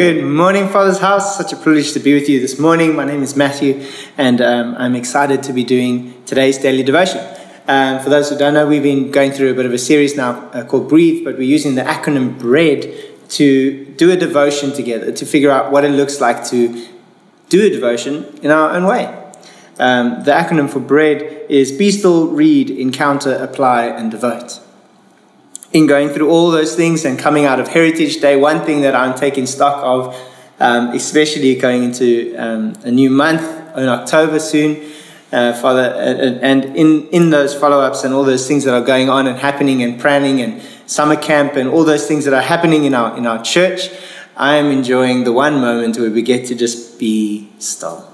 Good morning, Father's House. Such a privilege to be with you this morning. My name is Matthew, and um, I'm excited to be doing today's daily devotion. Um, for those who don't know, we've been going through a bit of a series now uh, called Breathe, but we're using the acronym BREAD to do a devotion together, to figure out what it looks like to do a devotion in our own way. Um, the acronym for BREAD is Be Still, Read, Encounter, Apply, and Devote in going through all those things and coming out of Heritage Day, one thing that I'm taking stock of, um, especially going into um, a new month in October soon, uh, Father, and in, in those follow ups and all those things that are going on and happening and planning and summer camp and all those things that are happening in our, in our church, I am enjoying the one moment where we get to just be still.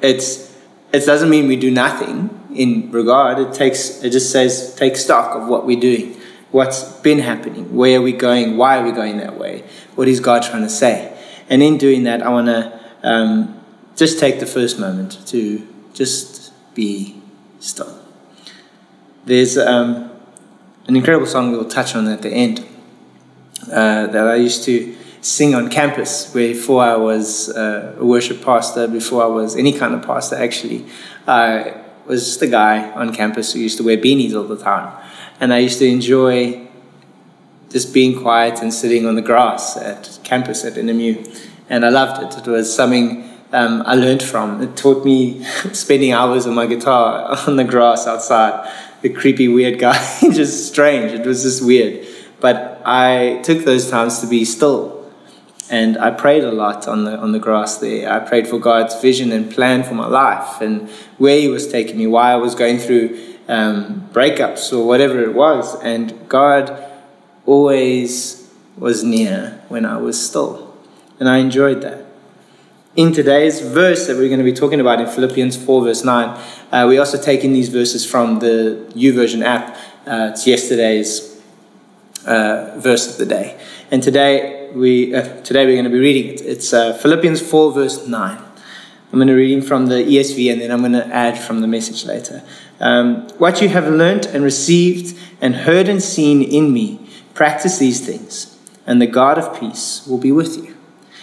It's, it doesn't mean we do nothing in regard, it, takes, it just says take stock of what we're doing what's been happening, where are we going, why are we going that way, what is God trying to say. And in doing that, I want to um, just take the first moment to just be still. There's um, an incredible song we'll touch on at the end uh, that I used to sing on campus before I was uh, a worship pastor, before I was any kind of pastor actually. I was just a guy on campus who used to wear beanies all the time. And I used to enjoy just being quiet and sitting on the grass at campus at NMU. And I loved it. It was something um, I learned from. It taught me spending hours on my guitar on the grass outside. The creepy, weird guy, just strange. It was just weird. But I took those times to be still. And I prayed a lot on the, on the grass there. I prayed for God's vision and plan for my life and where He was taking me, why I was going through um, breakups or whatever it was. And God always was near when I was still. And I enjoyed that. In today's verse that we're going to be talking about in Philippians 4, verse 9, uh, we're also taking these verses from the YouVersion app. Uh, it's yesterday's uh, verse of the day. And today, we, uh, today we're going to be reading it. It's uh, Philippians 4, verse 9. I'm going to read from the ESV and then I'm going to add from the message later. Um, what you have learnt and received and heard and seen in me, practice these things, and the God of peace will be with you.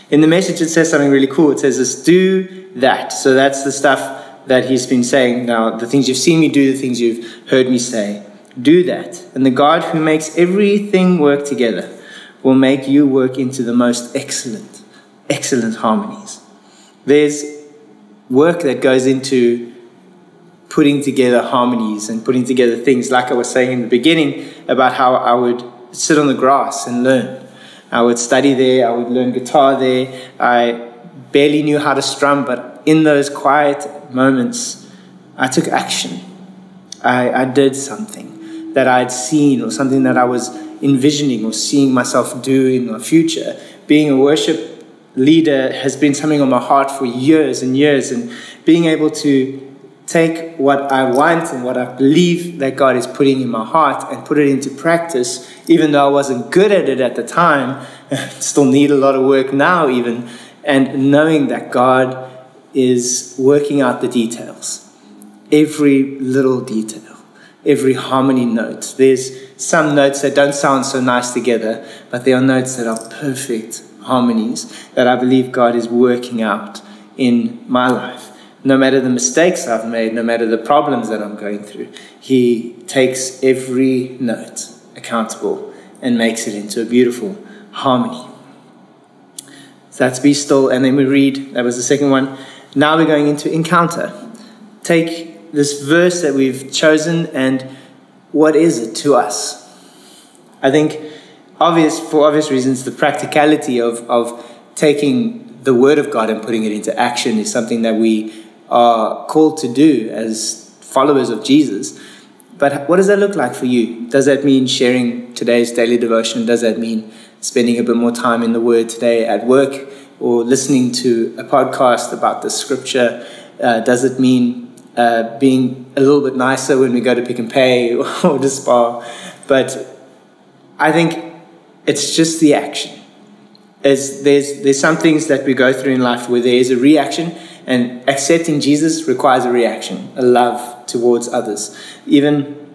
In the message, it says something really cool. It says this do that. So that's the stuff that he's been saying now. The things you've seen me do, the things you've heard me say. Do that. And the God who makes everything work together will make you work into the most excellent, excellent harmonies. There's work that goes into putting together harmonies and putting together things, like I was saying in the beginning about how I would sit on the grass and learn. I would study there, I would learn guitar there. I barely knew how to strum, but in those quiet moments, I took action. I, I did something that I'd seen or something that I was envisioning or seeing myself do in the future. Being a worship leader has been something on my heart for years and years, and being able to take what I want and what I believe that God is putting in my heart and put it into practice, even though I wasn't good at it at the time, still need a lot of work now, even, and knowing that God is working out the details, every little detail, every harmony note. There's some notes that don't sound so nice together, but there are notes that are perfect harmonies that I believe God is working out in my life no matter the mistakes I've made, no matter the problems that I'm going through, He takes every note accountable and makes it into a beautiful harmony. So that's be still. And then we read, that was the second one. Now we're going into encounter. Take this verse that we've chosen and what is it to us? I think, obvious for obvious reasons, the practicality of, of taking the word of God and putting it into action is something that we are called to do as followers of Jesus. But what does that look like for you? Does that mean sharing today's daily devotion? Does that mean spending a bit more time in the Word today at work or listening to a podcast about the scripture? Uh, does it mean uh, being a little bit nicer when we go to Pick n Pay or to Spar? But I think it's just the action. There's, there's, there's some things that we go through in life where there is a reaction and accepting Jesus requires a reaction, a love towards others. Even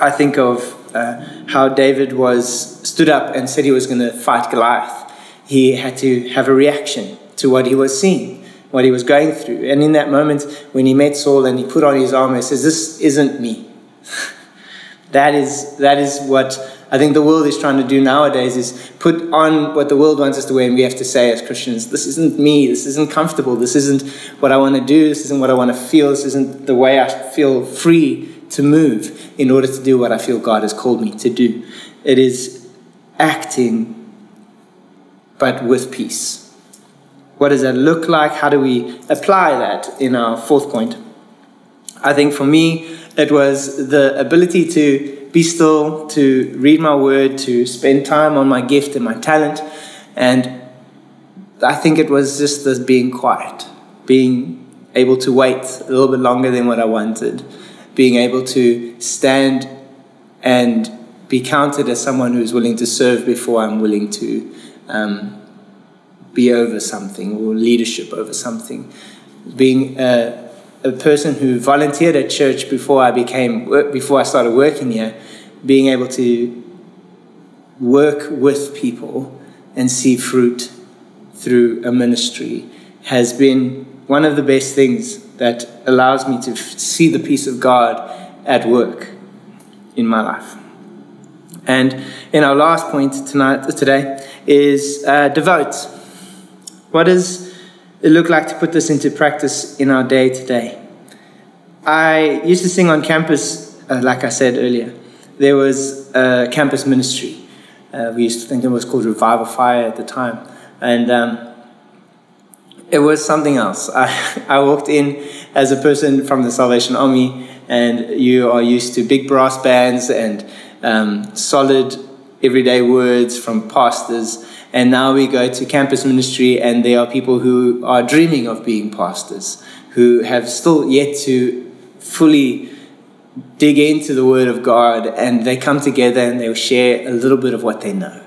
I think of uh, how David was stood up and said he was going to fight Goliath. he had to have a reaction to what he was seeing, what he was going through. And in that moment, when he met Saul and he put on his armor, he says, This isn't me. That is that is what I think the world is trying to do nowadays is put on what the world wants us to wear, and we have to say as Christians, this isn't me, this isn't comfortable, this isn't what I want to do, this isn't what I want to feel, this isn't the way I feel free to move in order to do what I feel God has called me to do. It is acting, but with peace. What does that look like? How do we apply that in our fourth point? I think for me, it was the ability to be still, to read my word, to spend time on my gift and my talent. And I think it was just this being quiet, being able to wait a little bit longer than what I wanted, being able to stand and be counted as someone who is willing to serve before I'm willing to um, be over something or leadership over something. Being a, a person who volunteered at church before I became before I started working here, being able to work with people and see fruit through a ministry has been one of the best things that allows me to see the peace of God at work in my life. And in our last point tonight, today, is uh, devote. What it look like to put this into practice in our day to day? I used to sing on campus, uh, like I said earlier. There was a campus ministry. Uh, we used to think it was called Revival Fire at the time. And um, it was something else. I, I walked in as a person from the Salvation Army, and you are used to big brass bands and um, solid everyday words from pastors and now we go to campus ministry, and there are people who are dreaming of being pastors, who have still yet to fully dig into the Word of God, and they come together and they'll share a little bit of what they know,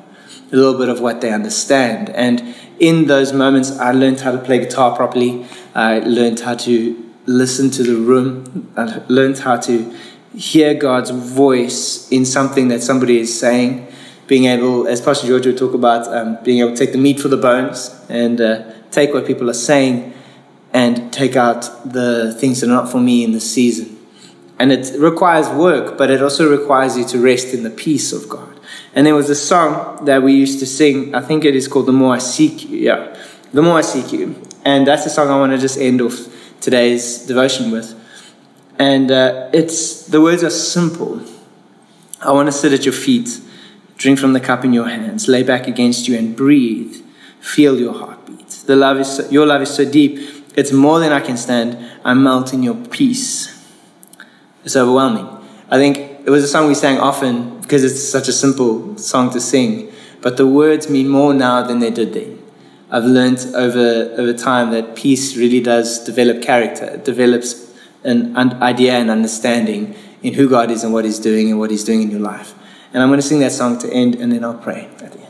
a little bit of what they understand. And in those moments, I learned how to play guitar properly. I learned how to listen to the room. I learned how to hear God's voice in something that somebody is saying being able, as Pastor George would talk about, um, being able to take the meat for the bones and uh, take what people are saying and take out the things that are not for me in the season. And it requires work, but it also requires you to rest in the peace of God. And there was a song that we used to sing, I think it is called The More I Seek You. Yeah, The More I Seek You. And that's the song I want to just end off today's devotion with. And uh, it's the words are simple. I want to sit at your feet Drink from the cup in your hands, lay back against you and breathe. Feel your heartbeat. The love is so, your love is so deep, it's more than I can stand. I melt in your peace. It's overwhelming. I think it was a song we sang often because it's such a simple song to sing, but the words mean more now than they did then. I've learned over, over time that peace really does develop character. It develops an idea and understanding in who God is and what He's doing and what He's doing in your life. And I'm going to sing that song to end, and then I'll pray at the end.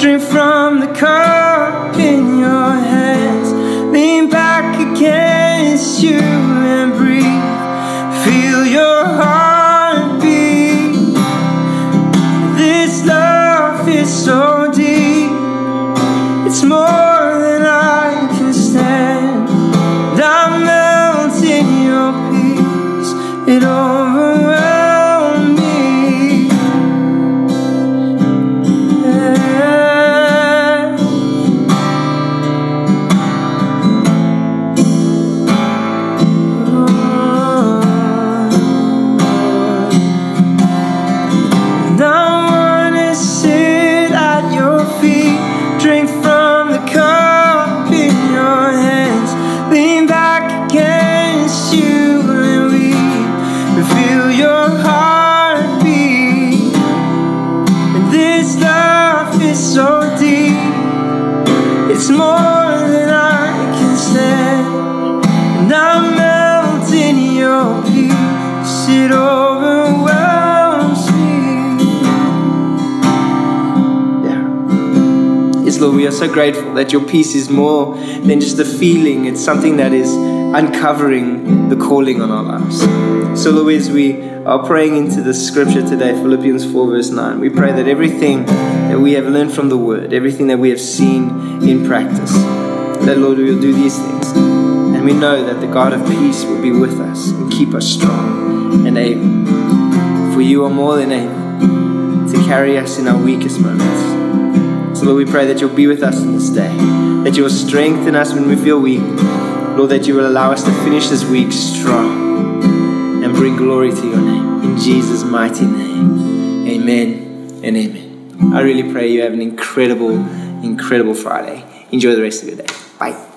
Drink from the cup. More than I can stand. And I melt in your peace. It overwhelms me. Yeah. Lord, we are so grateful that your peace is more than just a feeling. It's something that is uncovering the calling on our lives. So, as we are praying into the scripture today, Philippians 4, verse 9, we pray that everything that we have learned from the word, everything that we have seen in practice, that, Lord, we will do these things. And we know that the God of peace will be with us and keep us strong and able. For you are more than able to carry us in our weakest moments. So, Lord, we pray that you'll be with us in this day, that you will strengthen us when we feel weak Lord, that you will allow us to finish this week strong and bring glory to your name. In Jesus' mighty name. Amen and amen. I really pray you have an incredible, incredible Friday. Enjoy the rest of your day. Bye.